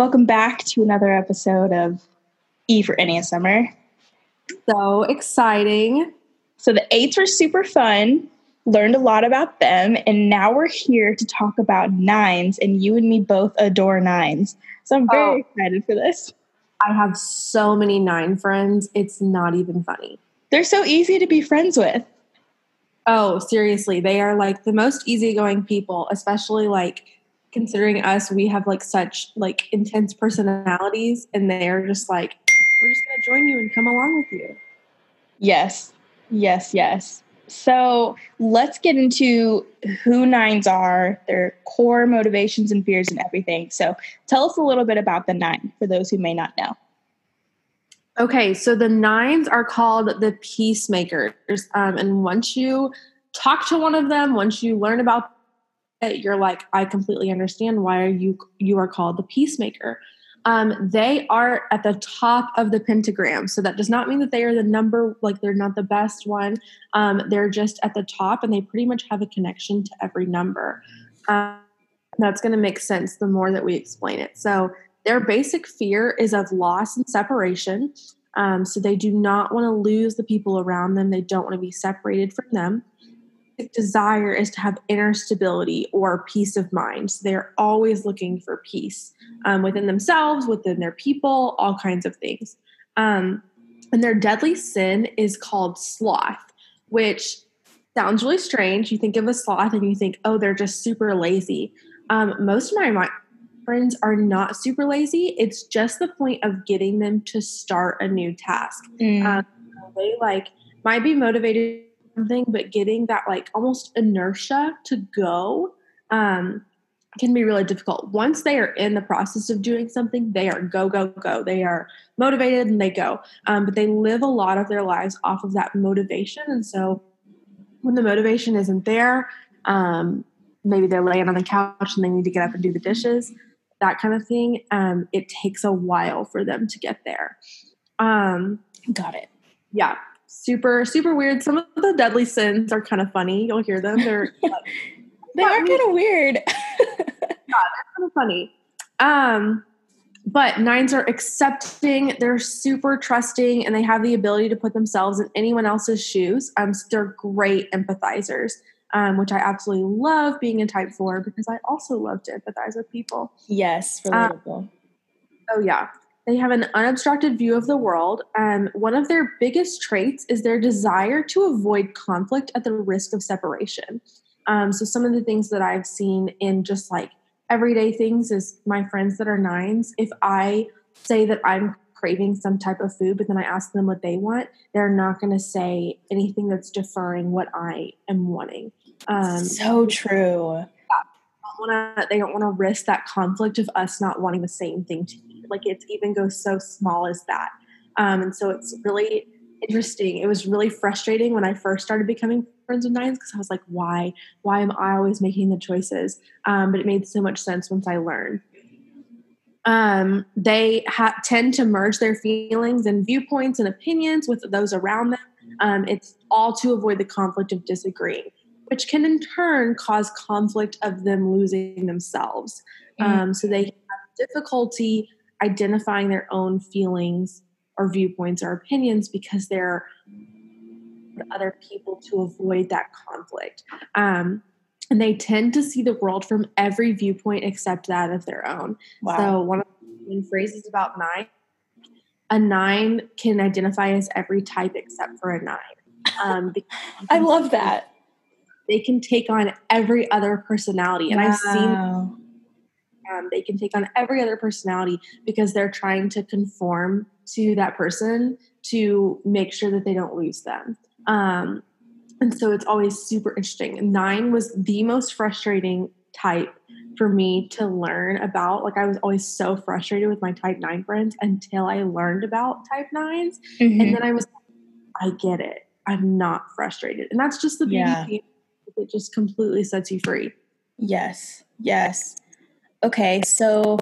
Welcome back to another episode of E for Enneagram Summer. So exciting. So the eights were super fun, learned a lot about them, and now we're here to talk about nines, and you and me both adore nines. So I'm very Oh. excited for this. I have so many nine friends. It's not even funny. They're so easy to be friends with. Oh, seriously. They are like the most easygoing people, especially like considering us, we have like such like intense personalities and they're just like, we're just gonna join you and come along with you. Yes, yes, yes. So let's get into who nines are, their core motivations and fears and everything. So tell us a little bit about the nine for those who may not know. Okay, so the nines are called the peacemakers. Um, and once you talk to one of them, once you learn about it, you're like, I completely understand why you you are called the peacemaker. Um, they are at the top of the pentagram. So that does not mean that they are the number, like they're not the best one. Um, they're just at the top and they pretty much have a connection to every number. Um, that's going to make sense the more that we explain it. So their basic fear is of loss and separation. Um, so they do not want to lose the people around them. They don't want to be separated from them. The desire is to have inner stability or peace of mind. So they're always looking for peace um, within themselves, within their people, all kinds of things. Um, and their deadly sin is called sloth, which sounds really strange. You think of a sloth and you think, oh, they're just super lazy. Um, most of my, friends are not super lazy. It's just the point of getting them to start a new task. Um, they like might be motivated something, but getting that like almost inertia to go um, can be really difficult. Once they are in the process of doing something, they are go go go. They are motivated and they go. Um, but they live a lot of their lives off of that motivation, and so when the motivation isn't there, um, maybe they're laying on the couch and they need to get up and do the dishes, that kind of thing. Um, it takes a while for them to get there. Um, Got it. yeah, super super weird. Some of the deadly sins are kind of funny. You'll hear them. They're They are kind of weird. Yeah, they're kind of funny. Um, but nines are accepting, they're super trusting, and they have the ability to put themselves in anyone else's shoes. Um, so they're great empathizers, um, which I absolutely love being in type four because I also love to empathize with people. yes, Uh, relatable. Oh, yeah. They have an unobstructed view of the world. and one of their biggest traits is their desire to avoid conflict at the risk of separation. Um, so, some of the things that I've seen in just like everyday things is my friends that are nines, if I say that I'm craving some type of food, but then I ask them what they want, they're not going to say anything that's deferring what I am wanting. Um, so true. they don't want to risk that conflict of us not wanting the same thing to. Like it even goes so small as that. Um, and so it's really interesting. It was really frustrating when I first started becoming friends with nines because I was like, why? Why am I always making the choices? Um, but it made so much sense once I learned. Um, they ha- tend to merge their feelings and viewpoints and opinions with those around them. Um, it's all to avoid the conflict of disagreeing which can in turn cause conflict of them losing themselves. Um, so they have difficulty identifying their own feelings or viewpoints or opinions because they're other people to avoid that conflict. Um, and they tend to see the world from every viewpoint except that of their own. Wow. So one of the phrases about nine, a nine can identify as every type except for a nine. Um, I love that. they can take on every other personality. And I've seen Wow. Um, they can take on every other personality because they're trying to conform to that person to make sure that they don't lose them. Um, and so it's always super interesting. Nine was the most frustrating type for me to learn about. Like I was always so frustrated with my type nine friends until I learned about type nines. Mhm. And then I was, I get it. I'm not frustrated. And that's just the beauty Yeah. it just completely sets you free. Yes, yes. Okay, so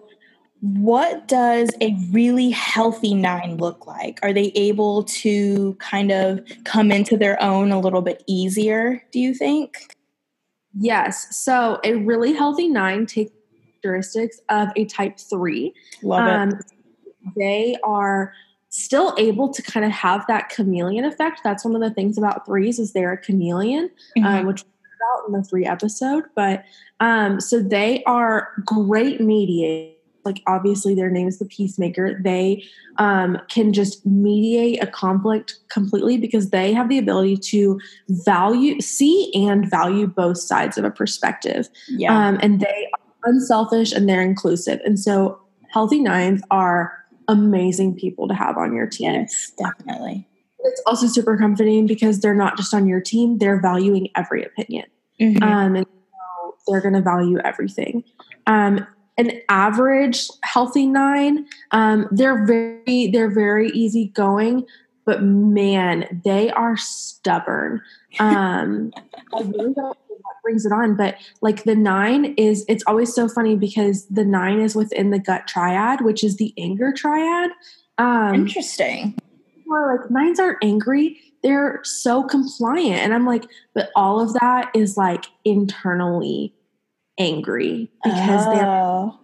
what does a really healthy nine look like? Are they able to kind of come into their own a little bit easier, do you think? Yes. So a really healthy nine takes characteristics of a type three. Love Um, it. they are still able to kind of have that chameleon effect. That's one of the things about threes is they're a chameleon, um, which we talked about in the three episode. But um, so they are great mediators. Like obviously their name is the peacemaker. They um, can just mediate a conflict completely because they have the ability to value, see, and value both sides of a perspective. yeah. Um, and they are unselfish and they're inclusive. And so healthy nines are amazing people to have on your team. yes, definitely. It's also super comforting because they're not just on your team, they're valuing every opinion. Mhm. Um, and so they're going to value everything. Um, an average healthy nine, um, they're very, they're very easygoing, but man, they are stubborn. Um, I really don't know what brings it on, but like the nine is, it's always so funny because the nine is within the gut triad, which is the anger triad. Um, Interesting. Are like nines aren't angry they're so compliant. And i'm like but all of that is like internally angry because they're Oh.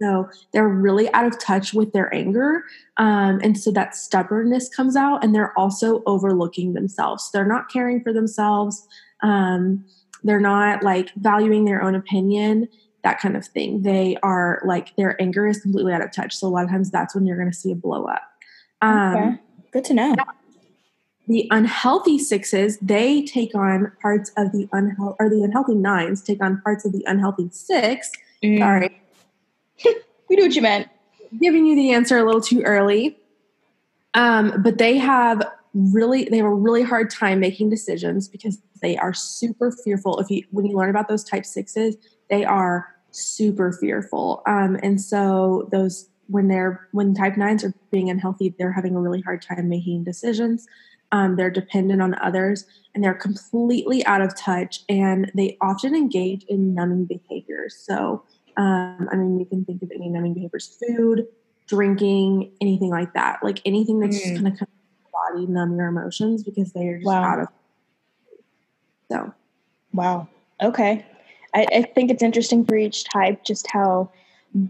so they're really out of touch with their anger um, and so that stubbornness comes out and they're also overlooking themselves. They're not caring for themselves um, they're not like valuing their own opinion that kind of thing. They are like their anger is completely out of touch. So a lot of times that's when you're going to see a blow up um, okay. Good to know. the unhealthy sixes they take on parts of the unhealthy or the unhealthy nines take on parts of the unhealthy six Mm. sorry We knew what you meant. giving you the answer a little too early um, but they have really they have a really hard time making decisions because they are super fearful if you when you learn about those type sixes they are super fearful um, and so those when they're when type nines are being unhealthy they're having a really hard time making decisions um, they're dependent on others and they're completely out of touch and they often engage in numbing behaviors so um, i mean you can think of any numbing behaviors food drinking anything like that like anything that's just Mm. going to come your body numb your emotions because they're just Wow. out of so Wow. Okay. I, I think it's interesting for each type just how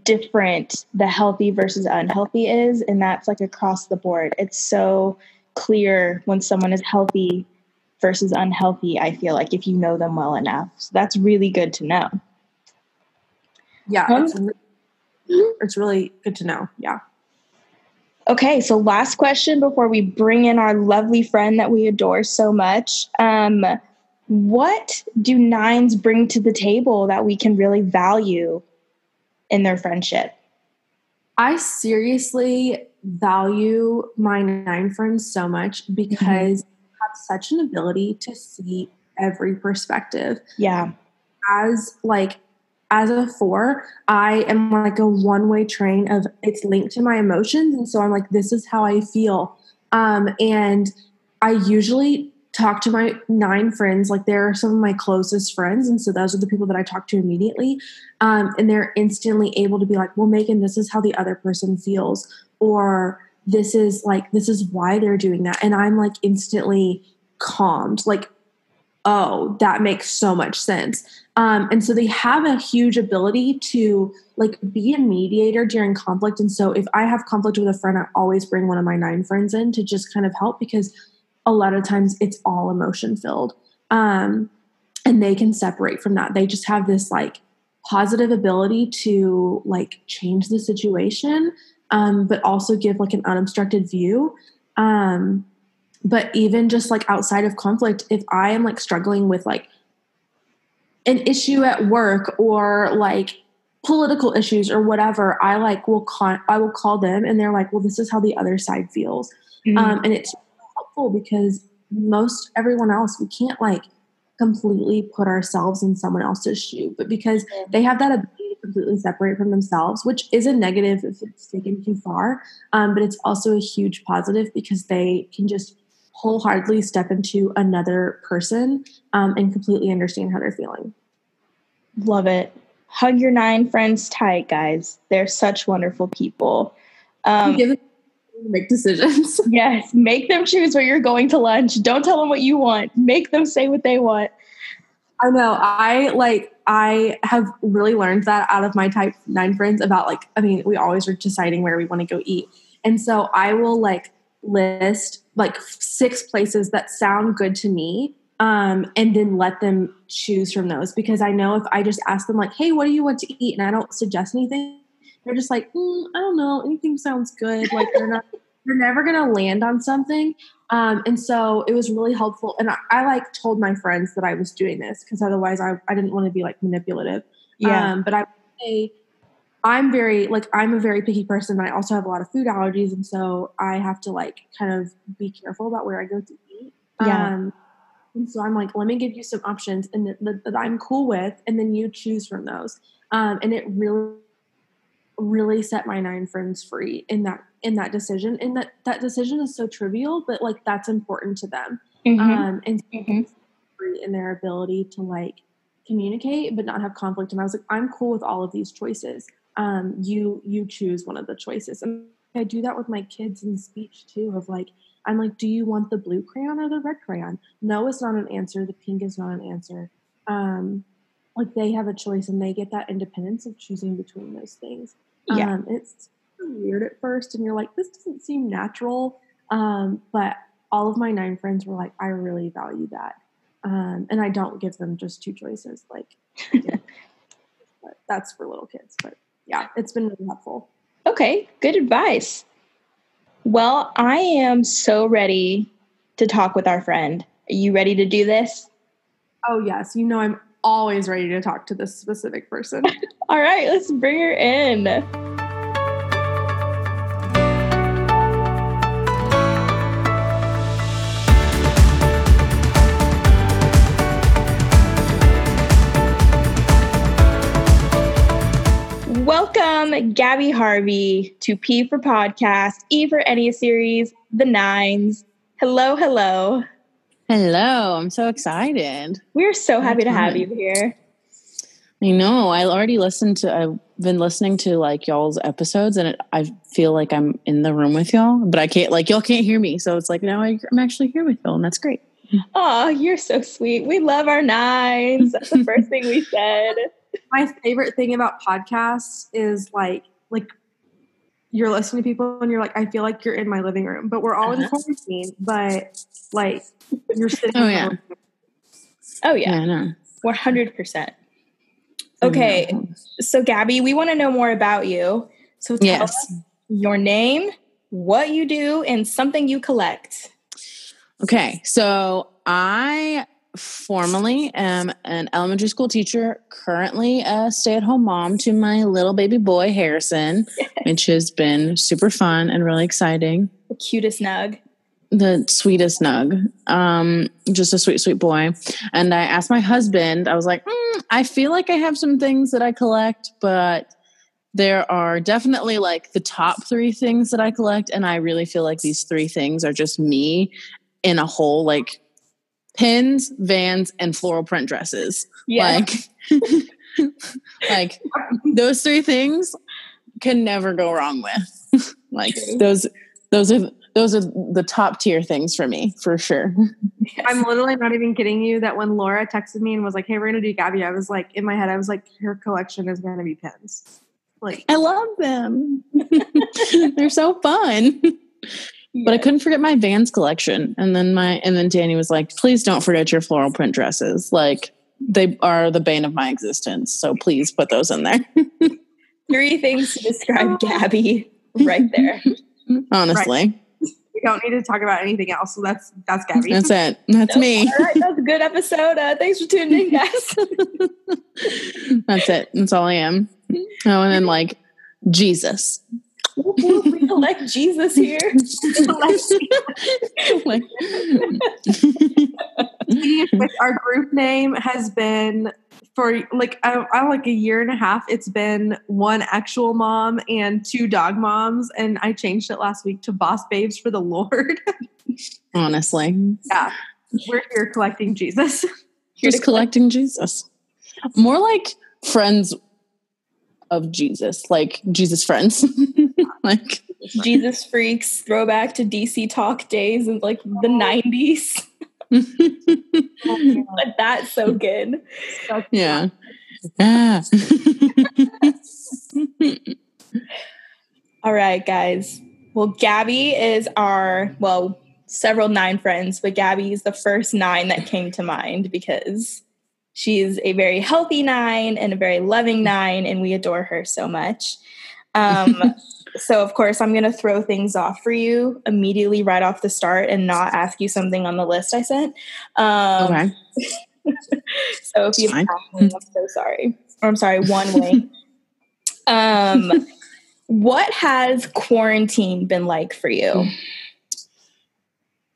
different the healthy versus unhealthy is. And that's like across the board. It's so clear when someone is healthy versus unhealthy, I feel like, if you know them well enough. So that's really good to know. yeah Um, it's, it's really good to know yeah Okay, so last question before we bring in our lovely friend that we adore so much. Um, what do nines bring to the table that we can really value in their friendship? I seriously value my nine friends so much because I have such an ability to see every perspective. Yeah. As like as a four, I am like a one-way train of it's linked to my emotions. And so I'm like, this is how I feel. Um, and I usually talk to my nine friends, like they're some of my closest friends. And so those are the people that I talk to immediately. Um, and they're instantly able to be like, well, Megan, this is how the other person feels. Or this is like, this is why they're doing that. And I'm like instantly calmed. Like, oh, that makes so much sense. Um, and so they have a huge ability to like be a mediator during conflict. And so if I have conflict with a friend, I always bring one of my nine friends in to just kind of help because a lot of times it's all emotion filled. Um, and they can separate from that. They just have this like positive ability to like change the situation, um, but also give like an unobstructed view. Um, but even just like outside of conflict, if I am like struggling with like an issue at work or like political issues or whatever, I like will call I will call them and they're like, well, this is how the other side feels. Mm-hmm. Um, and it's helpful because most everyone else we can't like completely put ourselves in someone else's shoe, but because they have that ability to completely separate from themselves, which is a negative if it's taken too far, um, but it's also a huge positive because they can just wholeheartedly step into another person um, and completely understand how they're feeling. Love it. Hug your nine friends tight, guys. They're such wonderful people. Um, Give them to make decisions. yes, make them choose where you're going to lunch. Don't tell them what you want. Make them say what they want. I know. I like I have really learned that out of my type 9 friends about like I mean, we always are deciding where we want to go eat. And so I will like list like six places that sound good to me um, and then let them choose from those because I know if I just ask them like, "Hey, what do you want to eat?" and I don't suggest anything, they're just like, mm, "I don't know, anything sounds good." Like they're not, they're never gonna land on something. Um, and so it was really helpful. And I, I like told my friends that I was doing this because otherwise I, I didn't want to be like manipulative. Yeah. Um, but I say I'm very like I'm a very picky person. I also have a lot of food allergies, and so I have to like kind of be careful about where I go to eat. Yeah. Um, and so I'm like, let me give you some options and that, that, that I'm cool with, and then you choose from those. Um, and it really, really set my nine friends free in that in that decision. And that that decision is so trivial, but like that's important to them. Mhm. Um, and Mhm. free in their ability to like communicate but not have conflict. And I was like, I'm cool with all of these choices. Um, you you choose one of the choices. And I do that with my kids in speech too. Of like, I'm like, do you want the blue crayon or the red crayon? No, it's not an answer. The pink is not an answer. Um, like they have a choice and they get that independence of choosing between those things. Yeah. Um, it's weird at first, and you're like, this doesn't seem natural. Um, but all of my nine friends were like, I really value that. Um, and I don't give them just two choices. Like, but that's for little kids. But yeah, it's been really helpful. Okay, good advice. Well, I am so ready to talk with our friend. Are you ready to do this? Oh, yes. You know, I'm always ready to talk to this specific person. All right, let's bring her in. Welcome, Gabby Harvey, to P for Podcast, E for Any Series, The Nines. Hello, hello. Hello, I'm so excited. We're so happy to have you here. I know. I already listened to. I've been listening to like y'all's episodes, and it, I feel like I'm in the room with y'all, but I can't. Like y'all can't hear me, so it's like now I, I'm actually here with y'all, and that's great. Oh, you're so sweet. We love our nines. That's the first thing we said. my favorite thing about podcasts is like, like you're listening to people and you're like, I feel like you're in my living room, but we're all in Uh-huh. quarantine, but like you're sitting. Oh, yeah. Oh, Yeah, yeah, I know. 100%. I Okay, know. so Gabby, we want to know more about you. So tell Yes. us your name, what you do, and something you collect. Okay, so I formally am an elementary school teacher, currently a stay at home mom to my little baby boy, Harrison, which has been super fun and really exciting. The cutest nug. the sweetest nug um just a sweet sweet boy and i asked my husband i was like mm, i feel like i have some things that i collect but there are definitely like the top three things that i collect and i really feel like these three things are just me in a whole like pins vans and floral print dresses. Yeah. like like those three things can never go wrong with. Like those those are those are the top tier things for me for sure. I'm literally not even kidding you that when Laura texted me and was like, Hey, we're gonna do Gabby, I was like in my head, I was like, her collection is gonna be pins. Like i love them. They're so fun but i couldn't forget my vans collection. And then my and then danny was like please don't forget your floral print dresses. Like they are the bane of my existence. So please put those in there. Three things to describe Gabby right there. honestly. We don't need to talk about anything else. So that's that's Gabby. that's it. That's me. All right, that was a good episode. Uh, thanks for tuning in, guys. that's it. That's all i am. Oh and then like jesus we collect Jesus here. like With our group name has been for like I, I like a year and a half. It's been one actual mom and two dog moms, and I changed it last week to Boss Babes for the Lord. honestly yeah, we're here collecting Jesus. Here just collecting Jesus. More like friends of Jesus, like Jesus friends. like Jesus freaks, throwback to DC talk days in like the 90s. but that's so good. yeah. Ah. All right, guys. Well, Gabby is our, well, several nine friends, but Gabby is the first nine that came to mind because she's a very healthy nine and a very loving nine, and we adore her so much. Um, so, of course, I'm going to throw things off for you immediately right off the start and not ask you something on the list I sent. Um, okay. so, if you have I'm so sorry. Or, I'm sorry, one way. um, what has quarantine been like for you?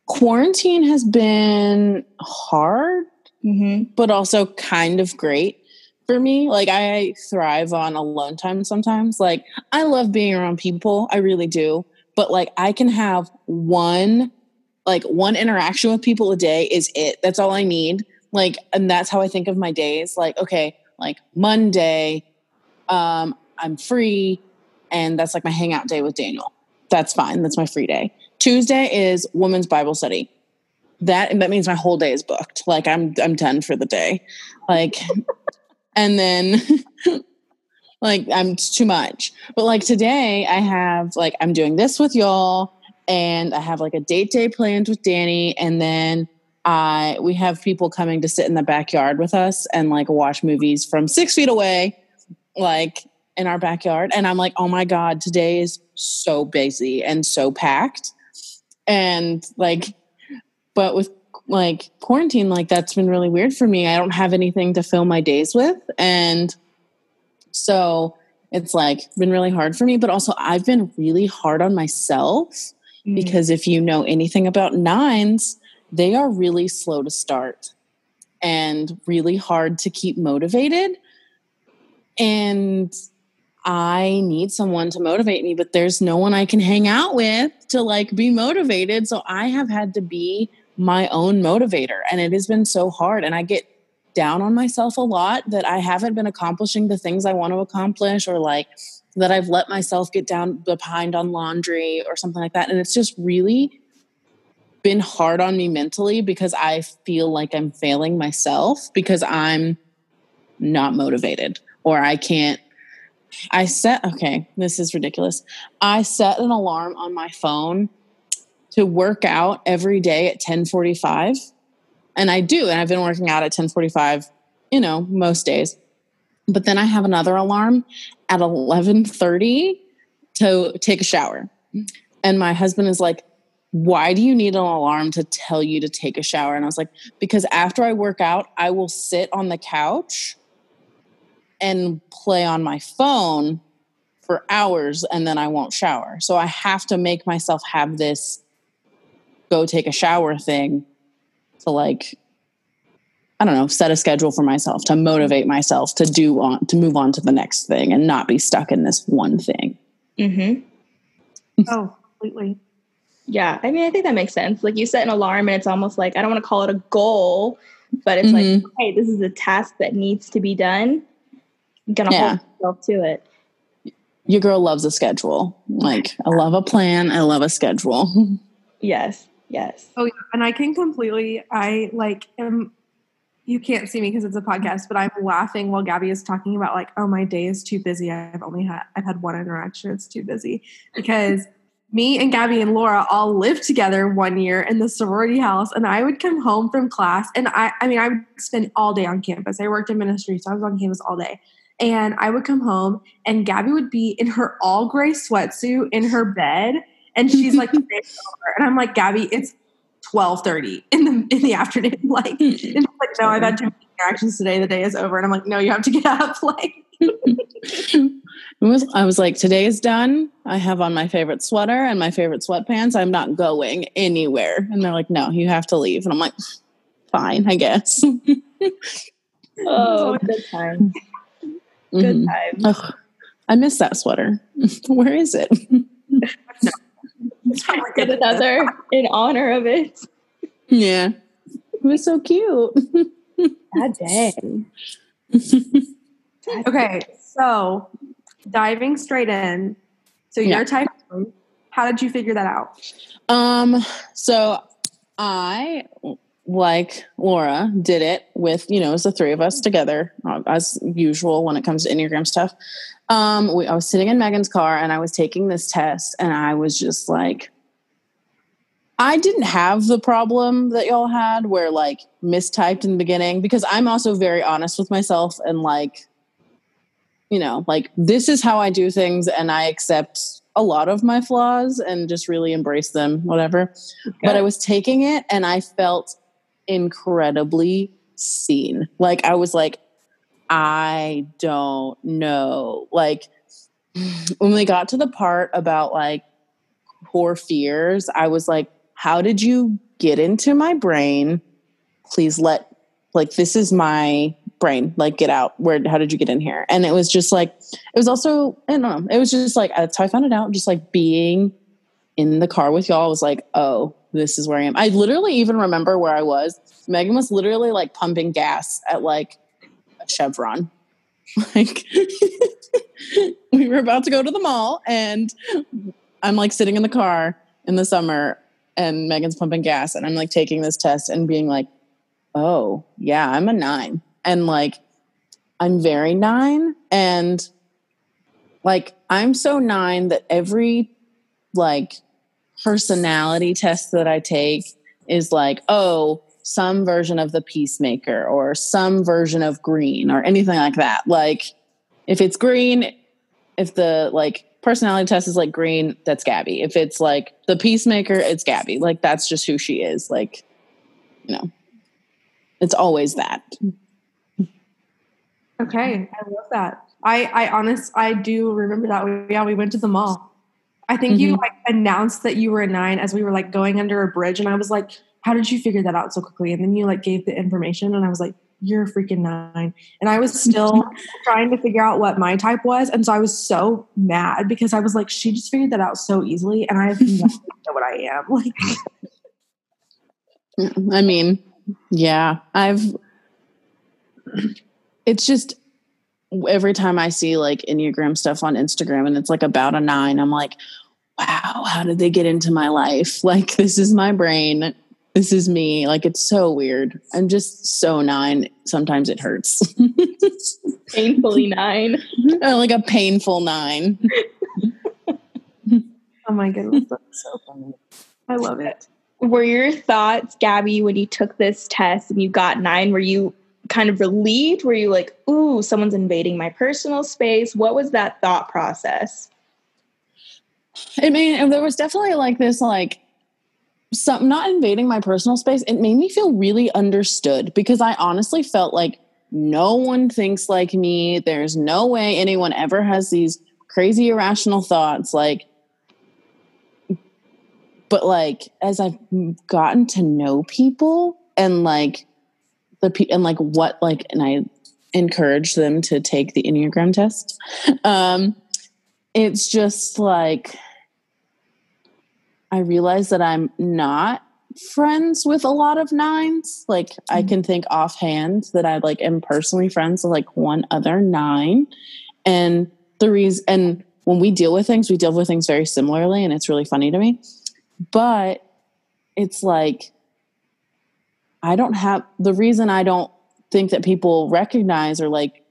Quarantine has been hard, Mm-hmm. but also kind of great for me. Like I thrive on alone time sometimes. Like I love being around people, I really do. But like I can have one like one interaction with people a day is it. That's all I need. Like and that's how I think of my days. Like okay, like Monday um I'm free and that's like my hangout day with Daniel. That's fine. That's my free day. Tuesday is women's Bible study. That that means my whole day is booked. Like I'm I'm done for the day. Like and then like I'm too much. But like today I have like I'm doing this with y'all and I have like a date day planned with Danny and then I we have people coming to sit in the backyard with us and like watch movies from six feet away, like in our backyard. And I'm like, oh my God, today is so busy and so packed. And like, but with like quarantine, like that's been really weird for me. I don't have anything to fill my days with. And so it's like been really hard for me, but also I've been really hard on myself Mm-hmm. because if you know anything about nines, they are really slow to start and really hard to keep motivated. And I need someone to motivate me, but there's no one I can hang out with to like be motivated. So I have had to be my own motivator. And it has been so hard. And I get down on myself a lot that I haven't been accomplishing the things I want to accomplish or like that I've let myself get down behind on laundry or something like that. And it's just really been hard on me mentally because I feel like I'm failing myself because I'm not motivated or I can't. I set, okay, this is ridiculous. I set an alarm on my phone to work out every day at 1045 and I do and I've been working out at 1045 you know most days but then I have another alarm at 11:30 to take a shower. And my husband is like, "Why do you need an alarm to tell you to take a shower?" And I was like, "Because after I work out, I will sit on the couch and play on my phone for hours and then I won't shower. So I have to make myself have this go take a shower thing to like I don't know, set a schedule for myself to motivate myself to do on to move on to the next thing and not be stuck in this one thing. Mm-hmm. Oh, completely. Yeah, I mean, I think that makes sense. Like you set an alarm, and it's almost like I don't want to call it a goal, but it's Mhm. like, hey, this is a task that needs to be done. I'm gonna Yeah. hold myself to it. Your girl loves a schedule. Like I love a plan, I love a schedule. Yes, yes. Oh. And I can completely, I like am, you can't see me because it's a podcast, but I'm laughing while Gabby is talking about like, oh, my day is too busy. I've only had, I've had one interaction. It's too busy because me and Gabby and Laura all lived together one year in the sorority house. And I would come home from class and I, I mean, I would spend all day on campus. I worked in ministry, so I was on campus all day. And I would come home and Gabby would be in her all gray sweatsuit in her bed. And she's like, "The day's over." and I'm like, Gabby, it's 12:30 in the in the afternoon. Like, and she's like, no, I've had too many interactions today. The day is over. And I'm like, no, you have to get up. Like, It was, I was like, today is done. I have on my favorite sweater and my favorite sweatpants. I'm not going anywhere. And they're like, no, you have to leave. And I'm like, fine, I guess. Oh, good time. Good Mhm. time. Ugh, I miss that sweater. Where is it? It's probably Get another in honor of it. yeah. It was so cute. God dang. Okay, so diving straight in. So Yeah. you're type how did you figure that out? Um, so I like Laura did it with, you know, it was the three of us together, uh, as usual when it comes to Enneagram stuff. Um, we, I was sitting in Megan's car and I was taking this test, and I was just like, I didn't have the problem that y'all had where like mistyped in the beginning because I'm also very honest with myself and like, you know, like this is how I do things and I accept a lot of my flaws and just really embrace them, whatever. Okay. But I was taking it and I felt incredibly seen. Like I was like, I don't know. Like when we got to the part about like core fears, I was like, how did you get into my brain? Please let like this is my brain. Like get out. Where how did you get in here? And it was just like it was also I don't know. It was just like uh, that's how I found it out. Just like being in the car with y'all was like, oh, this is where I am. I literally even remember where I was. Megan was literally like pumping gas at like a Chevron. Like we were about to go to the mall and I'm like sitting in the car in the summer and Megan's pumping gas and I'm like taking this test and being like, oh, yeah, I'm a nine. And like, I'm very nine. And like, I'm so nine that every like personality test that I take is like, oh, some version of the peacemaker or some version of green or anything like that. Like, if it's green, if the like personality test is like green, that's Gabby. If it's like the peacemaker, it's Gabby. Like that's just who she is. Like, you know, it's always that. Okay, I love that. I I honest I do remember that. We, yeah, we went to the mall. I think mm-hmm. you like announced that you were a nine as we were like going under a bridge, and I was like, "How did you figure that out so quickly?" And then you like gave the information, and I was like, you're a freaking nine. And I was still trying to figure out what my type was. And so I was so mad because I was like, she just figured that out so easily. And I have no idea what I am. Like, I mean, yeah, I've, it's just every time I see like Enneagram stuff on Instagram and it's like about a nine, I'm like, wow, how did they get into my life? Like, this is my brain this is me. Like it's so weird. I'm just so nine. Sometimes it hurts. Painfully nine. Uh, like a painful nine. oh my goodness, that's so funny. I love it. Were your thoughts, Gabby, when you took this test and you got nine, were you kind of relieved? Were you like, ooh, someone's invading my personal space? What was that thought process? I mean, there was definitely like this like some not invading my personal space, it made me feel really understood because I honestly felt like no one thinks like me. There's no way anyone ever has these crazy irrational thoughts. Like, but like as I've gotten to know people and like the pe- and like what like and I encourage them to take the Enneagram test. Um, it's just like I realize that I'm not friends with a lot of nines. Like mm-hmm. I can think offhand that I like am personally friends with like one other nine. And the reason and when we deal with things, we deal with things very similarly and it's really funny to me. But it's like I don't have the reason I don't think that people recognize or like,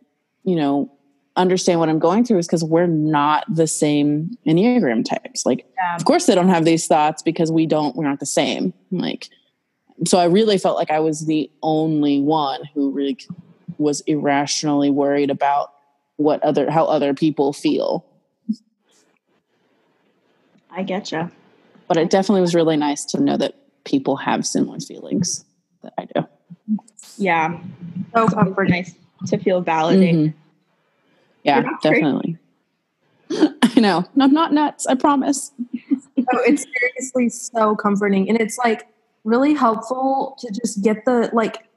you know, understand what I'm going through is because we're not the same Enneagram types. Like, yeah. of course, they don't have these thoughts because we don't, we're not the same. Like, so I really felt like I was the only one who really was irrationally worried about what other, how other people feel. I getcha. But it definitely was really nice to know that people have similar feelings that I do. Yeah. So comfort nice to feel validated. Mm-hmm yeah, definitely. I know. I'm not nuts. I promise. oh, it's seriously so comforting. And it's like really helpful to just get the, like,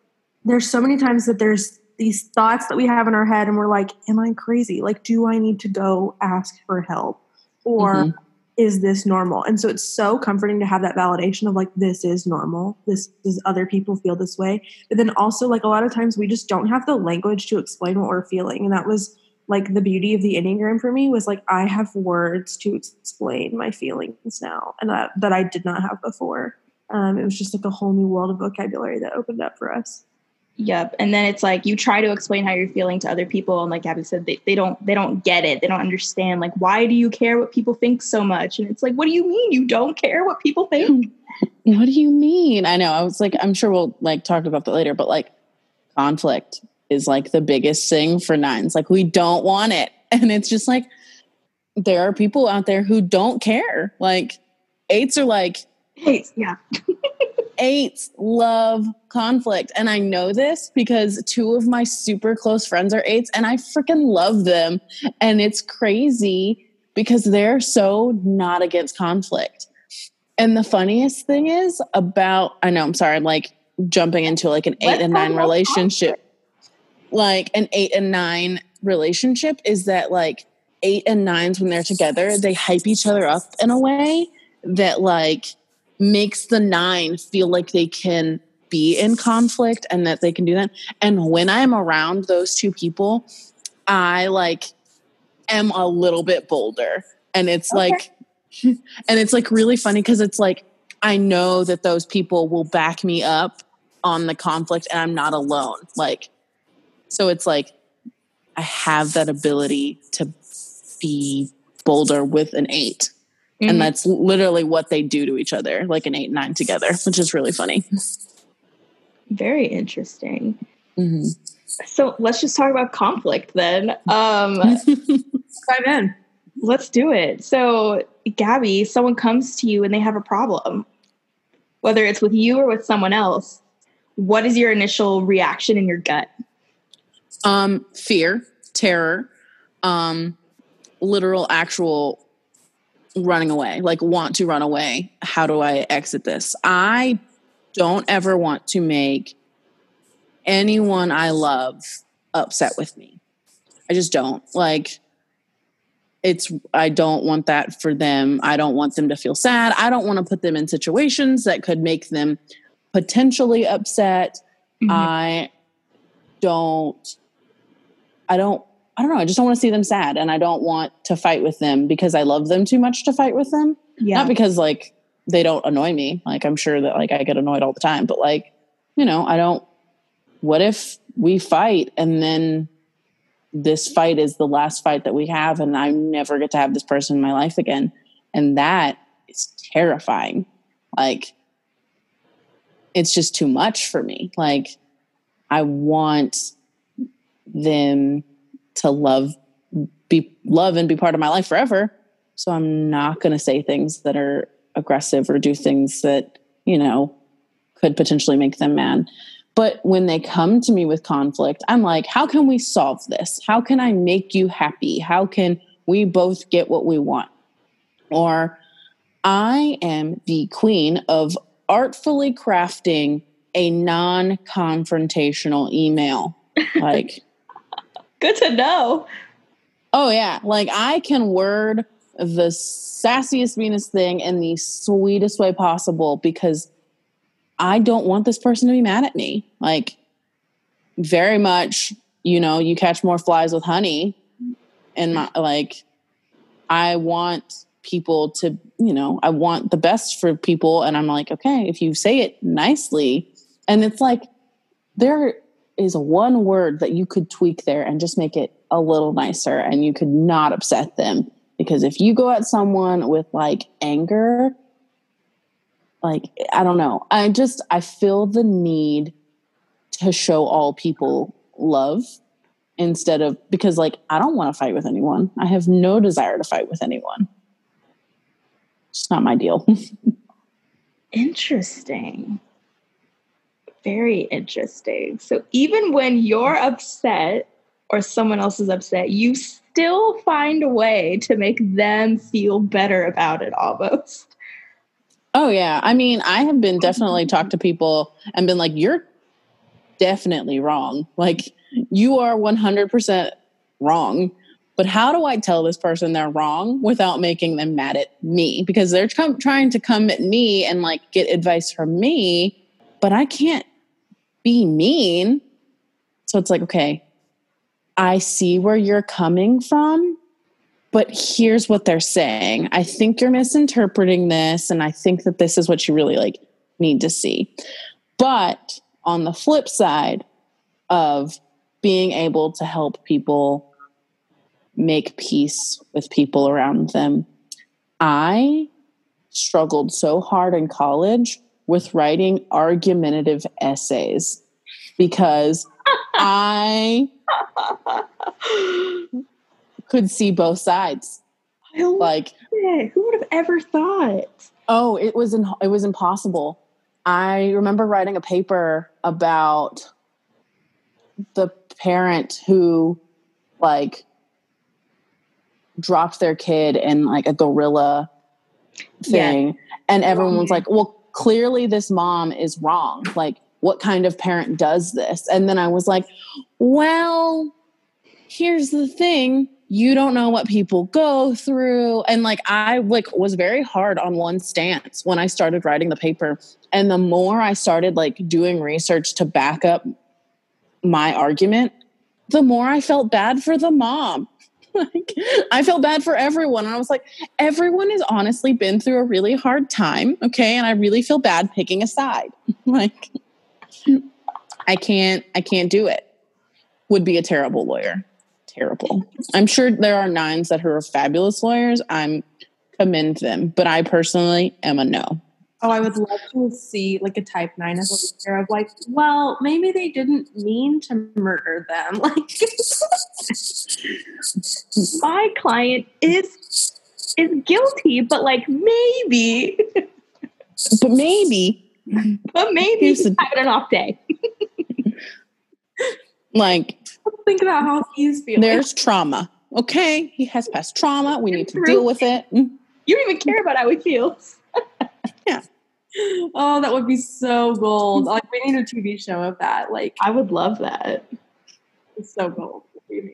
there's so many times that there's these thoughts that we have in our head and we're like, am I crazy? Like, do I need to go ask for help? Or mm-hmm. Is this normal? And so it's so comforting to have that validation of like, this is normal. This is other people feel this way. But then also, like, a lot of times we just don't have the language to explain what we're feeling. And that was like the beauty of the enneagram for me was like i have words to explain my feelings now and that, that i did not have before um, it was just like a whole new world of vocabulary that opened up for us. Yep. And then it's like you try to explain how you're feeling to other people and like Abby said, they, they don't they don't get it. They don't understand. Like, why do you care what people think so much? And it's like, what do you mean you don't care what people think? what do you mean? I know. I was like, I'm sure we'll like talk about that later, but like conflict is like the biggest thing for nines. Like we don't want it. And it's just like there are people out there who don't care. Like eights are like eights, yeah. eights love conflict. And I know this because two of my super close friends are eights and I freaking love them. And it's crazy because they're so not against conflict. And the funniest thing is about, I know, I'm sorry, I'm like jumping into like an 8 Let's and nine relationship. Like an eight and nine relationship is that like eight and nines, when they're together, they hype each other up in a way that like makes the nine feel like they can be in conflict and that they can do that. And when I'm around those two people, I like am a little bit bolder. And it's okay. like, and it's like really funny because it's like, I know that those people will back me up on the conflict and I'm not alone. Like, so it's like, I have that ability to be bolder with an 8 mm-hmm. And that's literally what they do to each other, like an eight and nine together, which is really funny. Very interesting. Mm-hmm. So let's just talk about conflict then. Um, Dive in. Let's do it. So, Gabby, someone comes to you and they have a problem, whether it's with you or with someone else. What is your initial reaction in your gut? Um, fear, terror, um, literal, actual running away, like want to run away. How do I exit this? I don't ever want to make anyone I love upset with me. I just don't. Like, it's, I don't want that for them. I don't want them to feel sad. I don't want to put them in situations that could make them potentially upset. Mm-hmm. I don't, I don't I don't know. I just don't want to see them sad and I don't want to fight with them because I love them too much to fight with them. Yeah. Not because like they don't annoy me. Like I'm sure that like I get annoyed all the time, but like, you know, I don't what if we fight and then this fight is the last fight that we have and I never get to have this person in my life again. And that is terrifying. Like it's just too much for me. Like I want them to love be love and be part of my life forever. So i'm not going to say things that are aggressive or do things that you know could potentially make them mad. But when they come to me with conflict i'm like how can we solve this? How can i make you happy? How can we both get what we want? Or i am the queen of artfully crafting a non-confrontational email. Like Good to know. Oh yeah, like I can word the sassiest, meanest thing in the sweetest way possible because I don't want this person to be mad at me. Like very much, you know, you catch more flies with honey and my like I want people to, you know, I want the best for people and I'm like, okay, if you say it nicely and it's like there is one word that you could tweak there and just make it a little nicer and you could not upset them. Because if you go at someone with like anger like i don't know. I just i feel the need to show all people love instead of because like i don't want to fight with anyone. I have no desire to fight with anyone. It's not my deal. Interesting very interesting. So even when you're upset or someone else is upset, you still find a way to make them feel better about it almost. Oh yeah. I mean, I have been definitely talked to people and been like, you're definitely wrong. Like you are 100% wrong. But how do I tell this person they're wrong without making them mad at me? Because they're trying to come at me and like get advice from me, but I can't be mean. So it's like, okay, I see where you're coming from, but here's what they're saying. I think you're misinterpreting this, and I think that this is what you really like need to see. But on the flip side of being able to help people make peace with people around them, I struggled so hard in college with writing argumentative essays because I could see both sides. Like, it. who would have ever thought? oh, it was in, it was impossible. I remember writing a paper about the parent who like dropped their kid in like a gorilla thing Yeah. and everyone was like well clearly this mom is wrong. Like what kind of parent does this? And then i was like well here's the thing. You don't know what people go through. And like i like was very hard on one stance when i started writing the paper. And the more i started like doing research to back up my argument the more i felt bad for the mom like i felt bad for everyone and i was like everyone has honestly been through a really hard time okay? And i really feel bad picking a side. Like i can't i can't do it. Would be a terrible lawyer. Terrible. I'm sure there are nines that are fabulous lawyers. I'm commend them but i personally am a no Oh, I would love to see like a type nine as a of like, well, maybe they didn't mean to murder them. Like, My client is is guilty, but like maybe, but maybe but maybe he's having an off day. like think about how he's feeling. there's trauma okay he has past trauma we need to deal with it mm. You don't even care about how he feels. Oh, that would be so gold. Like, we need a TV show of that. Like, I would love that. it's so gold.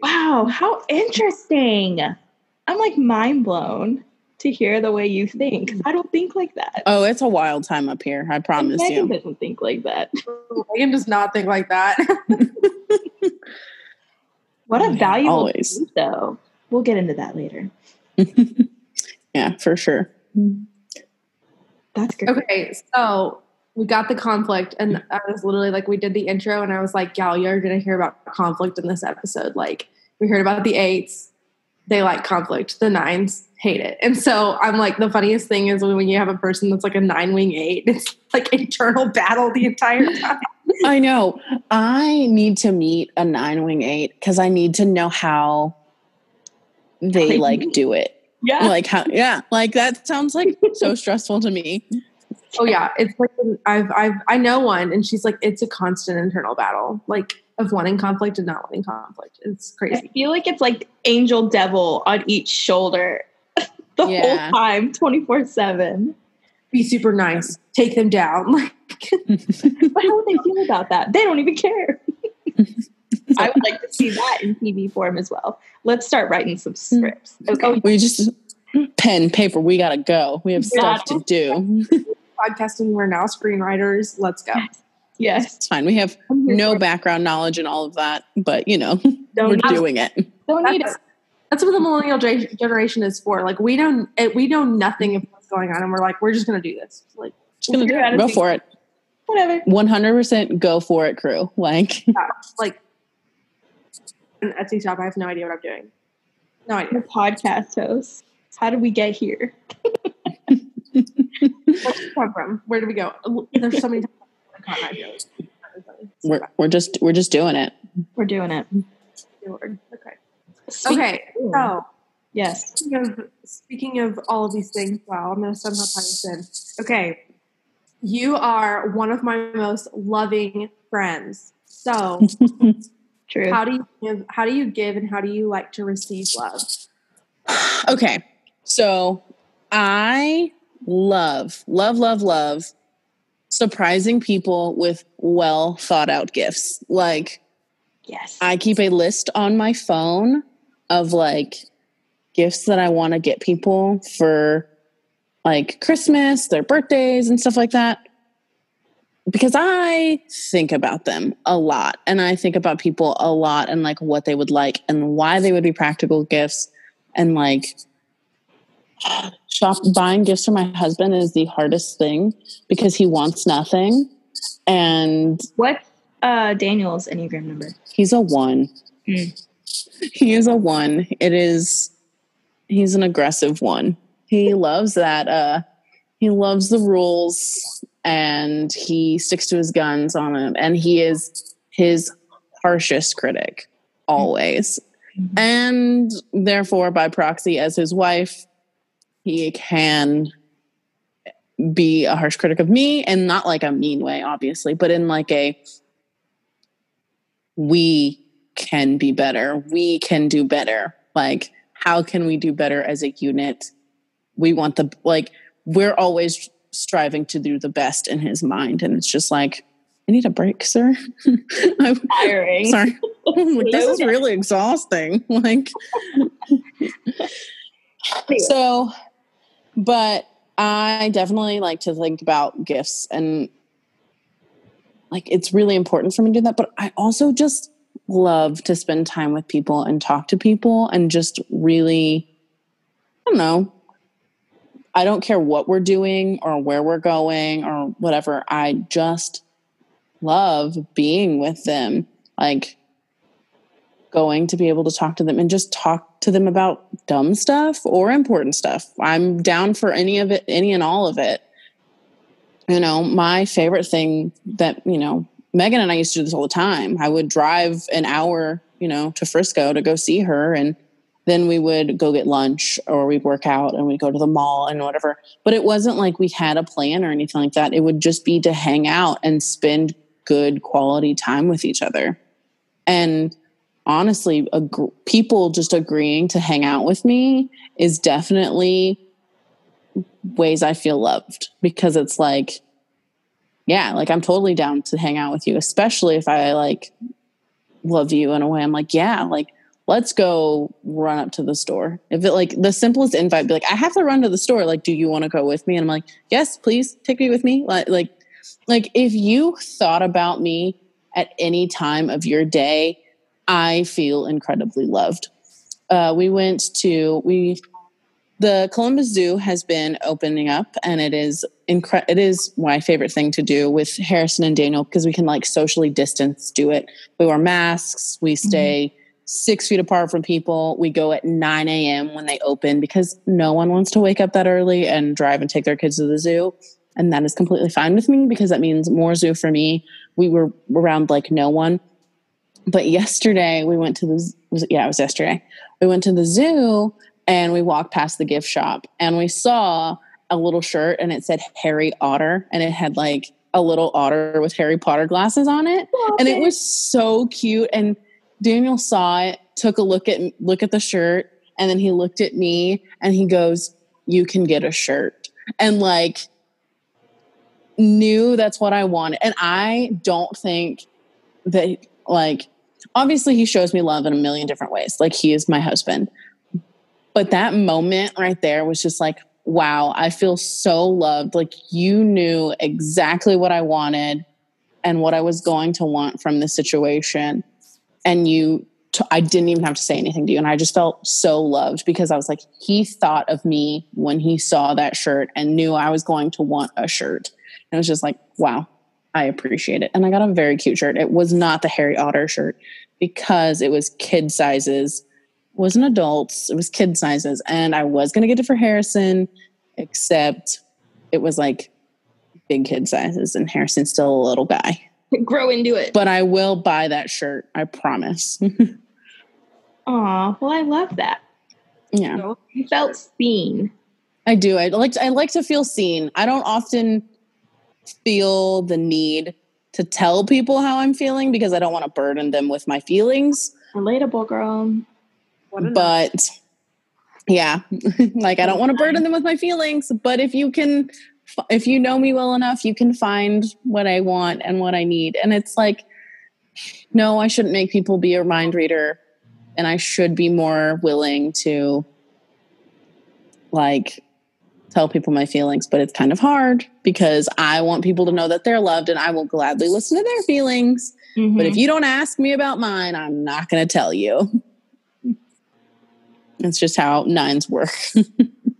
Wow, how interesting. I'm like mind blown to hear the way you think. 'cause I don't think like that. oh it's a wild time up here i promise Megan you doesn't think like that. Megan does not think like that. What a oh, valuable always. truth, though. We'll get into that later. yeah for sure mm-hmm. That's great. Okay, so we got the conflict, and I was literally like, we did the intro, and I was like, y'all, you're gonna hear about conflict in this episode. Like, we heard about the eights, they like conflict. The nines hate it, and so I'm like, the funniest thing is when you have a person that's like a nine wing eight, it's like internal battle the entire time. i know i need to meet a nine wing eight because i need to know how they like do it Yeah. like how yeah like that sounds like so stressful to me Oh yeah, it's like I've I've I know one, and she's like, it's a constant internal battle, like of wanting conflict and not wanting conflict. It's crazy. I feel like it's like angel devil on each shoulder the Yeah. whole time, 24 7. Be super nice, take them down. Like But how would they feel about that? They don't even care. I would like to see that in TV form as well. Let's start writing some scripts. Okay. we just pen paper we gotta go we have stuff to do podcasting, we're now screenwriters. Let's go. Yes. it's fine we have no background knowledge in all of that but you know Don't we're need, doing it don't need That's, it. that's what the millennial generation is for. Like we don't eh, we know nothing of what's going on, and we're like, we're just gonna do this. Like just gonna do it go for it Whatever. 100% go for it crew like like an Etsy shop. I have no idea what I'm doing. No idea. We're podcast host. How did we get here? Where did we come from? Where do we go? There's so many. I can't imagine. we're, we're just we're just doing it We're doing it. Okay. Okay. So Yes. speaking of speaking of all of these things, wow, I'm gonna somehow tie this in. Okay. You are one of my most loving friends. So True. how do you give how do you give and how do you like to receive love? okay so i love love love love surprising people with well thought out gifts like yes. I keep a list on my phone of like gifts that I want to get people for like Christmas, their birthdays, and stuff like that. Because I think about them a lot and I think about people a lot and like what they would like and why they would be practical gifts and like Shop buying gifts for my husband is the hardest thing because he wants nothing. And What's uh, Daniel's Enneagram number? he's a one. Hmm. He is a one. It is he's an aggressive one. He loves that uh he loves the rules and he sticks to his guns on him and he is his harshest critic always. Mhm. And therefore by proxy as his wife he can be a harsh critic of me and not like a mean way obviously but in like a we can be better we can do better like how can we do better as a unit we want the like we're always striving to do the best in his mind. And it's just like i need a break sir. I'm Tiring. sorry. This is really exhausting. Like so but i definitely like to think about gifts and like it's really important for me to do that. But i also just love to spend time with people and talk to people and just really i don't know i don't care what we're doing or where we're going or whatever i just love being with them like going to be able to talk to them and just talk to them about dumb stuff or important stuff. I'm down for any of it, any and all of it. You know, my favorite thing that, you know, Megan and I used to do this all the time. I would drive an hour, you know, to Frisco to go see her and then we would go get lunch or we'd work out and we'd go to the mall and whatever. But it wasn't like we had a plan or anything like that. It would just be to hang out and spend good quality time with each other. And honestly, ag- people just agreeing to hang out with me is definitely ways I feel loved because it's like, yeah, like I'm totally down to hang out with you, especially if I like love you in a way. I'm like, yeah, like let's go run up to the store. If it like the simplest invite, be like, I have to run to the store. Like, do you want to go with me? And I'm like, yes, please take me with me. Like, like, like if you thought about me at any time of your day, I feel incredibly loved. Uh, we went to we the Columbus Zoo has been opening up, and it is incre- It is my favorite thing to do with Harrison and Daniel because we can like socially distance do it. We wear masks. We stay six feet apart from people. We go at nine a.m. when they open because no one wants to wake up that early and drive and take their kids to the zoo, and that is completely fine with me because that means more zoo for me. We were around like no one but yesterday we went to the was it- yeah it was yesterday we went to the zoo and we walked past the gift shop and we saw a little shirt and it said harry otter and it had like a little otter with harry potter glasses on it and it was so cute and daniel saw it took a look at look at the shirt and then he looked at me and he goes you can get a shirt. And like knew that's what i wanted. And i don't think that like obviously he shows me love in a million different ways. Like he is my husband. But that moment right there was just like wow i feel so loved. Like you knew exactly what i wanted and what i was going to want from the situation and you i didn't even have to say anything to you and i just felt so loved because i was like he thought of me when he saw that shirt and knew i was going to want a shirt and it was just like wow I appreciate it. And I got a very cute shirt. It was not the Harry Otter shirt because it was kid sizes. It wasn't adults, it was kid sizes. And I was going to get it for Harrison, except it was like big kid sizes and Harrison's still a little guy. Grow into it. But I will buy that shirt, I promise. Aw, well, I love that. yeah. You felt seen. I do. I like I like to feel seen. I don't often feel the need to tell people how I'm feeling because I don't want to burden them with my feelings. Relatable, girl. But yeah like i don't want to burden them with my feelings but if you can if you know me well enough you can find what i want and what i need. And it's like no i shouldn't make people be a mind reader and i should be more willing to like tell people my feelings but it's kind of hard because i want people to know that they're loved and i will gladly listen to their feelings. Mm-hmm. But if you don't ask me about mine i'm not going to tell you. It's just how nines work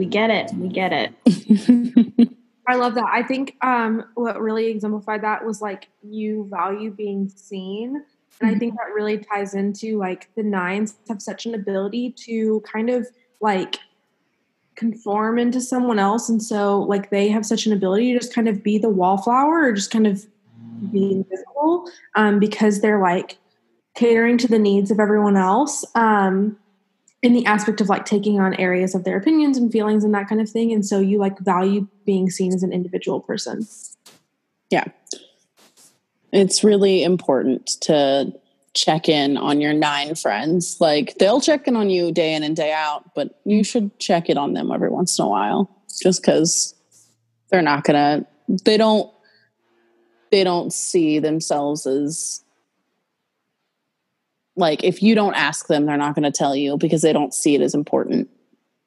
We get it. We get it. I love that. I think um, what really exemplified that was like you value being seen. And I think that really ties into like the nines have such an ability to kind of like conform into someone else. And so like they have such an ability to just kind of be the wallflower or just kind of be invisible um, because they're like catering to the needs of everyone else. Um, in the aspect of like taking on areas of their opinions and feelings and that kind of thing. And so you like value being seen as an individual person. Yeah. It's really important to check in on your nine friends. Like they'll check in on you day in and day out but you should check it on them every once in a while just because they're not gonna they don't they don't see themselves as like if you don't ask them they're not going to tell you because they don't see it as important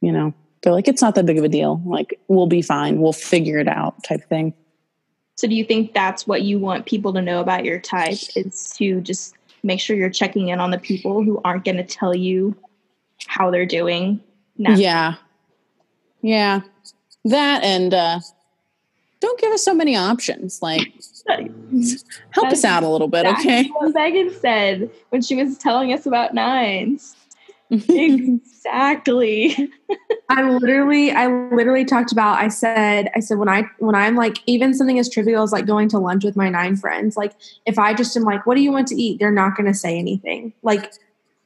you know? They're like it's not that big of a deal. Like we'll be fine. We'll figure it out type thing. So do you think that's what you want people to know about your type is to just make sure you're checking in on the people who aren't going to tell you how they're doing now? yeah. Yeah. That and uh don't give us so many options like Help us out a little bit, okay? What Megan said when she was telling us about nines. exactly. I literally, I literally talked about. I said, I said when I when I'm like even something as trivial as like going to lunch with my nine friends. Like if I just am like, "What do you want to eat?" They're not going to say anything. Like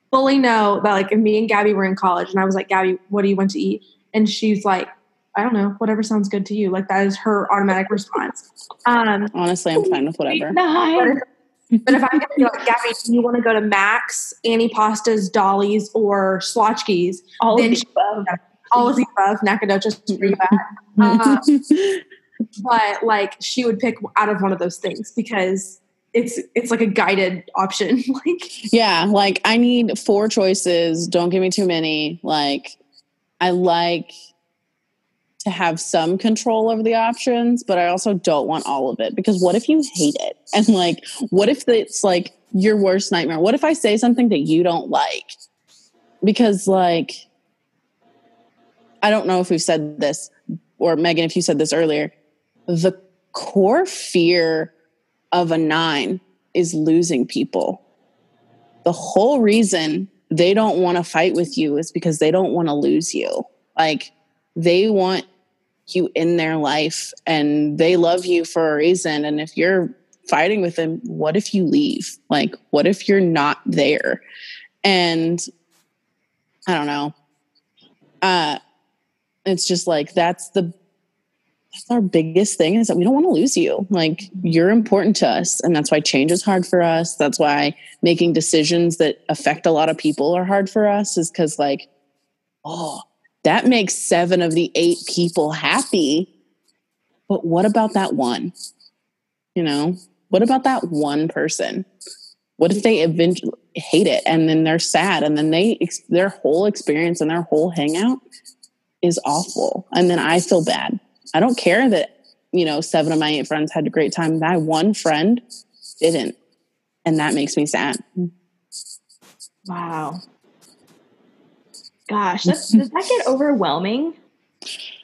fully know that like if me and Gabby were in college and I was like, "Gabby, what do you want to eat?" and she's like, I don't know, whatever sounds good to you. Like that is her automatic response. Um, Honestly, I'm fine with whatever. But if, I'm gonna be like, Gabby, do you want to go to Max, Auntie Pasta's, Dolly's, or Swatchke's? All then of the above. All of the above, Nacogdoches, um, but like she would pick out of one of those things because it's it's like a guided option. like yeah, like I need four choices. Don't give me too many. Like I like to have some control over the options, but I also don't want all of it because what if you hate it? And like, what if it's like your worst nightmare? What if I say something that you don't like? Because, like, I don't know if we've said this, or Megan, if you said this earlier, the core fear of a nine is losing people. The whole reason they don't want to fight with you is because they don't want to lose you. Like, they want you in their life and they love you for a reason. And if you're fighting with them, what if you leave? Like, what if you're not there? And I don't know. Uh, it's just like that's the that's our biggest thing is that we don't want to lose you. Like you're important to us, and that's why change is hard for us. That's why making decisions that affect a lot of people are hard for us. Is because like, oh, that makes seven of the eight people happy. But what about that one? You know, what about that one person? What if they eventually hate it and then they're sad and then they their whole experience and their whole hangout is awful and then I feel bad. I don't care that you know seven of my eight friends had a great time. That one friend didn't, and that makes me sad. Wow. Gosh, does that get overwhelming?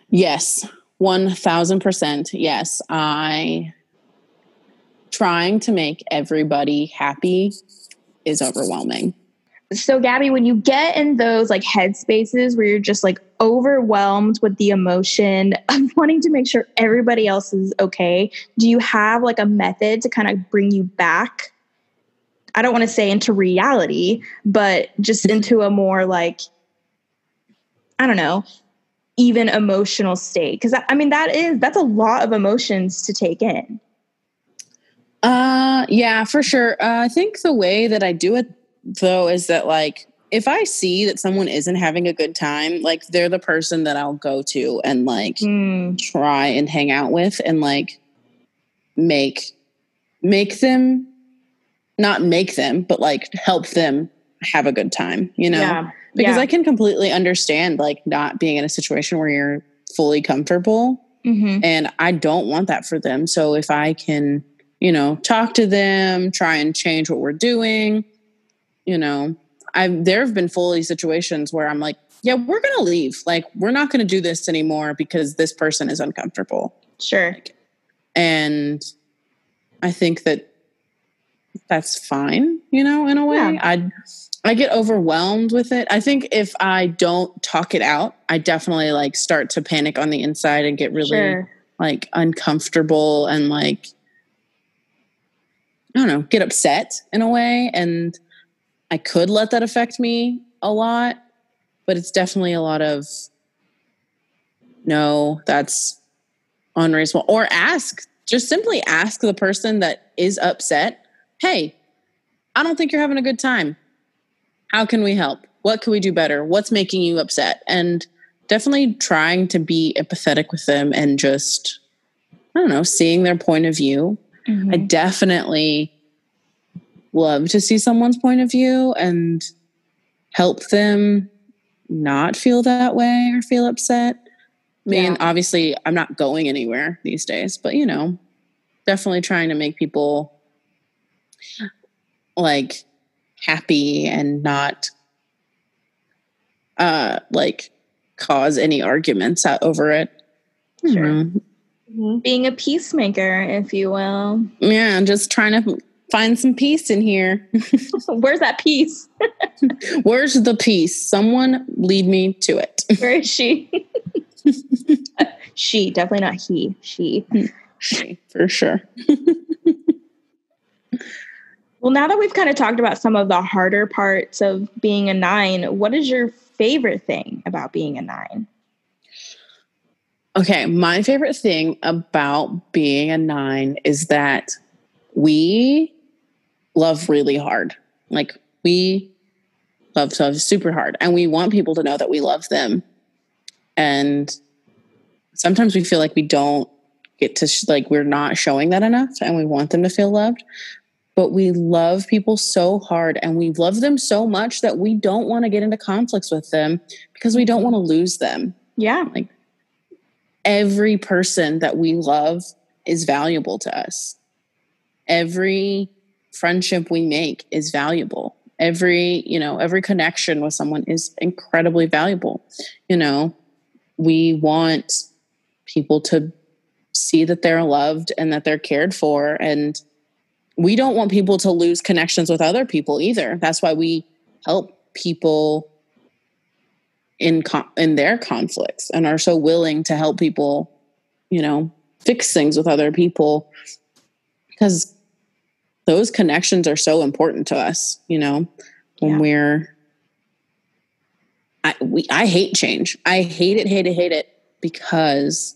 Yes, 1000%. Yes. I trying to make everybody happy is overwhelming. So, Gabby, when you get in those like head spaces where you're just like overwhelmed with the emotion of wanting to make sure everybody else is okay, do you have like a method to kind of bring you back? I don't want to say into reality, but just into a more like I don't know, even emotional state? Because I mean, that is that's a lot of emotions to take in. Uh, yeah, for sure. Uh, I think the way that I do it though is that like if I see that someone isn't having a good time, like they're the person that I'll go to and like mm. try and hang out with and like make make them not make them, but like help them have a good time, you know? Yeah because yeah. I can completely understand like not being in a situation where you're fully comfortable. Mm-hmm. And I don't want that for them. So if I can, you know, talk to them, try and change what we're doing, you know, I there have been fully situations where I'm like, yeah, we're gonna leave. Like, we're not gonna do this anymore because this person is uncomfortable. Sure. And I think that that's fine, you know, in a way. Yeah. I I get overwhelmed with it. I think if I don't talk it out, I definitely like start to panic on the inside and get really Sure. like uncomfortable and like I don't know, get upset in a way. And I could let that affect me a lot, but it's definitely a lot of no, that's unreasonable. Or ask, just simply ask the person that is upset, hey, I don't think you're having a good time. How can we help? What can we do better? What's making you upset? And definitely trying to be empathetic with them and just, I don't know, seeing their point of view. I Mhm. definitely love to see someone's point of view and help them not feel that way or feel upset. I mean, Yeah. obviously, I'm not going anywhere these days, but you know, definitely trying to make people like happy and not uh like cause any arguments over it. Sure. know. Mhm. Being a peacemaker, if you will. Yeah, just trying to find some peace in here. Where's that peace? Where's the peace? Someone lead me to it. Where is she? she, definitely not he. She she. For sure. Well, now that we've kind of talked about some of the harder parts of being a nine, what is your favorite thing about being a nine? Okay, my favorite thing about being a nine is that we love really hard. Like we love to love super hard, and we want people to know that we love them. And sometimes we feel like we don't get to sh- like we're not showing that enough, and we want them to feel loved. But we love people so hard, and we love them so much that we don't want to get into conflicts with them because we don't want to lose them Yeah. every person that we love is valuable to us. Every friendship we make is valuable. Every, you know, every connection with someone is incredibly valuable. You know, we want people to see that they're loved and that they're cared for and we don't want people to lose connections with other people either. That's why we help people in con- in their conflicts and are so willing to help people, you know, fix things with other people because those connections are so important to us, you know, when Yeah. we're I we I hate change. I hate it, hate it, hate it because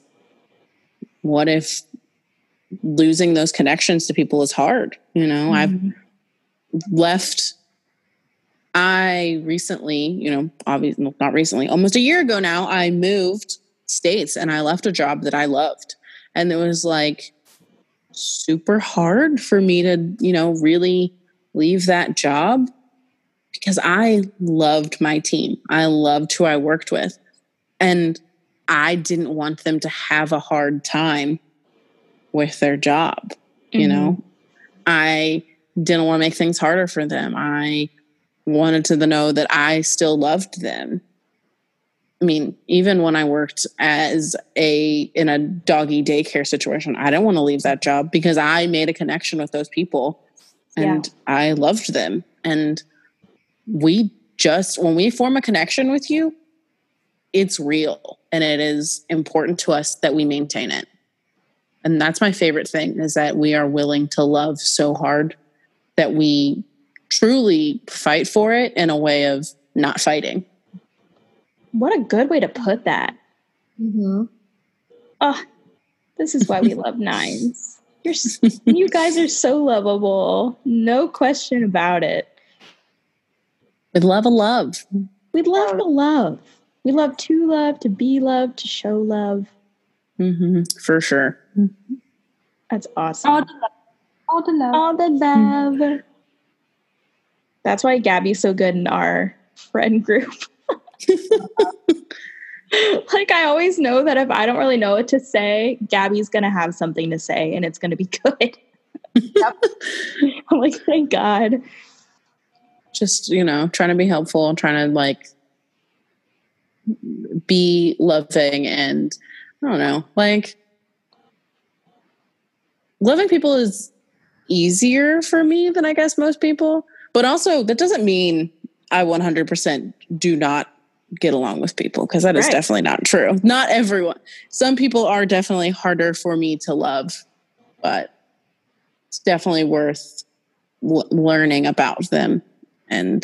what if losing those connections to people is hard, you know? I've Mhm. left i recently you know obviously not recently almost a year ago now i moved states and i left a job that i loved and it was like super hard for me to you know really leave that job because i loved my team i loved who i worked with and i didn't want them to have a hard time with their job you Mhm. know i didn't want to make things harder for them. I wanted to know that i still loved them. I mean even when i worked as a in a doggy daycare situation i didn't want to leave that job because i made a connection with those people and i loved them. And we just when we form a connection with you it's real and it is important to us that we maintain it and that's my favorite thing is that we are willing to love so hard that we truly fight for it in a way of not fighting. What a good way to put that. Mhm. Oh, this is why we love nines. You're, you guys are so lovable. No question about it. With love of love. We love to love. We love to love, to be loved, to show love. hmm for sure. Mm-hmm. That's awesome. All the love. All the love. All the love. Mm-hmm. That's why Gabby's so good in our friend group. like I always know that if I don't really know what to say, Gabby's gonna have something to say and it's gonna be good. I'm like, thank God. just you know trying to be helpful trying to like be loving and i don't know like loving people is easier for me than i guess most people but also that doesn't mean i 100% do not get along with people because that is Right. definitely not true not everyone some people are definitely harder for me to love but it's definitely worth l- learning about them and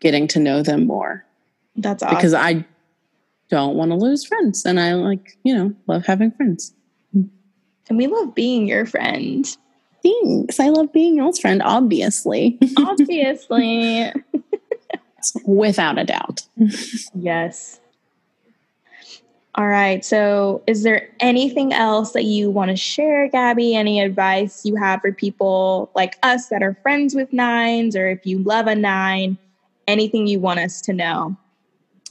getting to know them more That's awesome. because I don't want to lose friends and I like, you know, love having friends. And we love being your friend. Thanks. I love being y'all's friend, obviously. Obviously. Without a doubt. yes. All right. So, is there anything else that you want to share, Gabby? Any advice you have for people like us that are friends with nines, or if you love a nine, anything you want us to know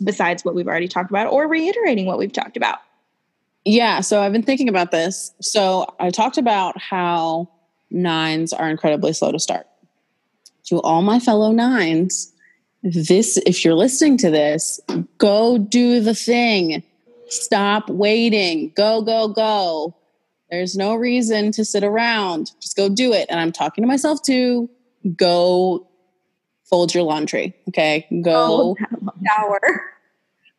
besides what we've already talked about, or reiterating what we've talked about? Yeah, so I've been thinking about this. So I talked about how nines are incredibly slow to start. To all my fellow nines, this if you're listening to this, go do the thing. Stop waiting. Go, go, go. There's no reason to sit around. Just go do it. And I'm talking to myself too. Go fold your laundry. Okay. Go oh, Shower.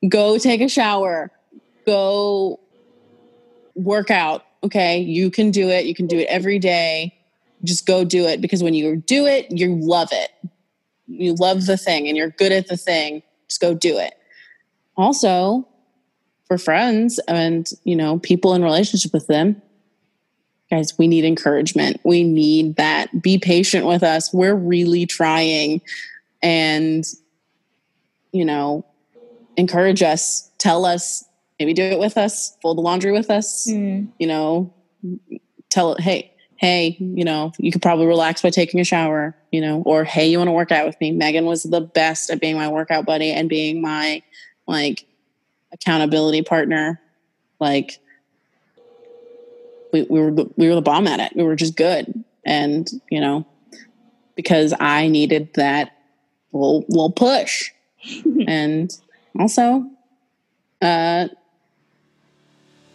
go take a shower go work out okay? You can do it. You can do it every day. Just go do it because when you do it you love it. You love the thing and you're good at the thing. Just go do it. Also for friends and you know people in relationship with them guys we need encouragement. We need that. Be patient with us. We're really trying. And you know encourage us, tell us, maybe do it with us, fold the laundry with us, Hmm. you know, tell it, hey, hey, you know, you could probably relax by taking a shower, you know, or hey, you want to work out with me. Megan was the best at being my workout buddy and being my like accountability partner. Like we, we were we were the bomb at it. We were just good. And, you know, because I needed that little little push and also uh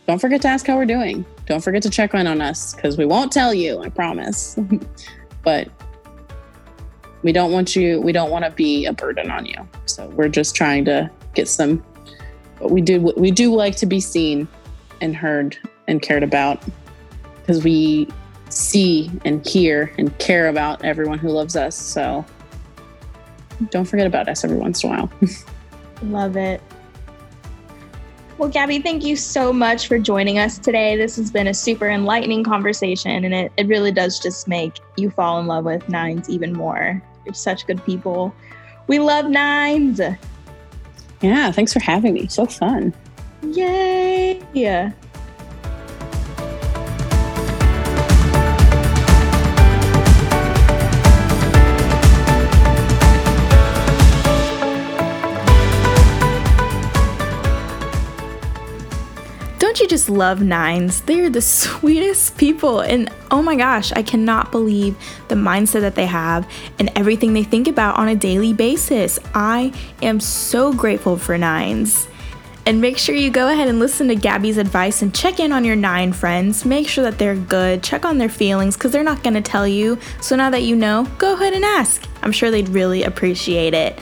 don't forget to ask how we're doing. Don't forget to check in on us because we won't tell you i promise. But we don't want you we don't want to be a burden on you. So we're just trying to get some but we do we do like to be seen and heard and cared about because we see and hear and care about everyone who loves us. So don't forget about us every once in a while. Love it. Well, Gabby, thank you so much for joining us today. This has been a super enlightening conversation, and it, it really does just make you fall in love with nines even more. You're such good people. We love nines. Yeah, thanks for having me. So fun. Yay! Don't you just love nines? They're the sweetest people. And oh my gosh, I cannot believe the mindset that they have and everything they think about on a daily basis. I am so grateful for nines. And make sure you go ahead and listen to Gabby's advice and check in on your nine friends. Make sure that they're good. Check on their feelings because they're not going to tell you. So now that you know, go ahead and ask. I'm sure they'd really appreciate it.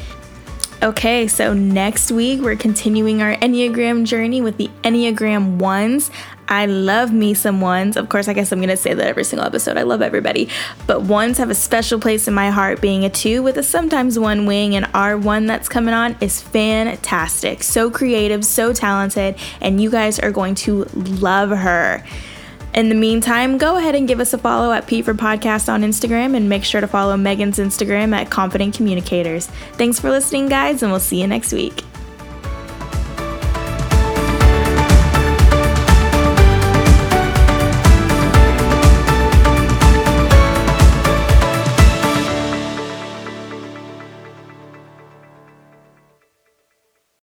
Okay, so next week we're continuing our Enneagram journey with the Enneagram ones. I love me some ones. Of course, I guess I'm going to say that every single episode. I love everybody. But ones have a special place in my heart, being a two with a sometimes one wing. And our one that's coming on is fantastic. So creative, so talented, and you guys are going to love her. In the meantime, go ahead and give us a follow at P for Podcast on Instagram and make sure to follow Megan's Instagram at Confident Communicators. Thanks for listening, guys, and we'll see you next week.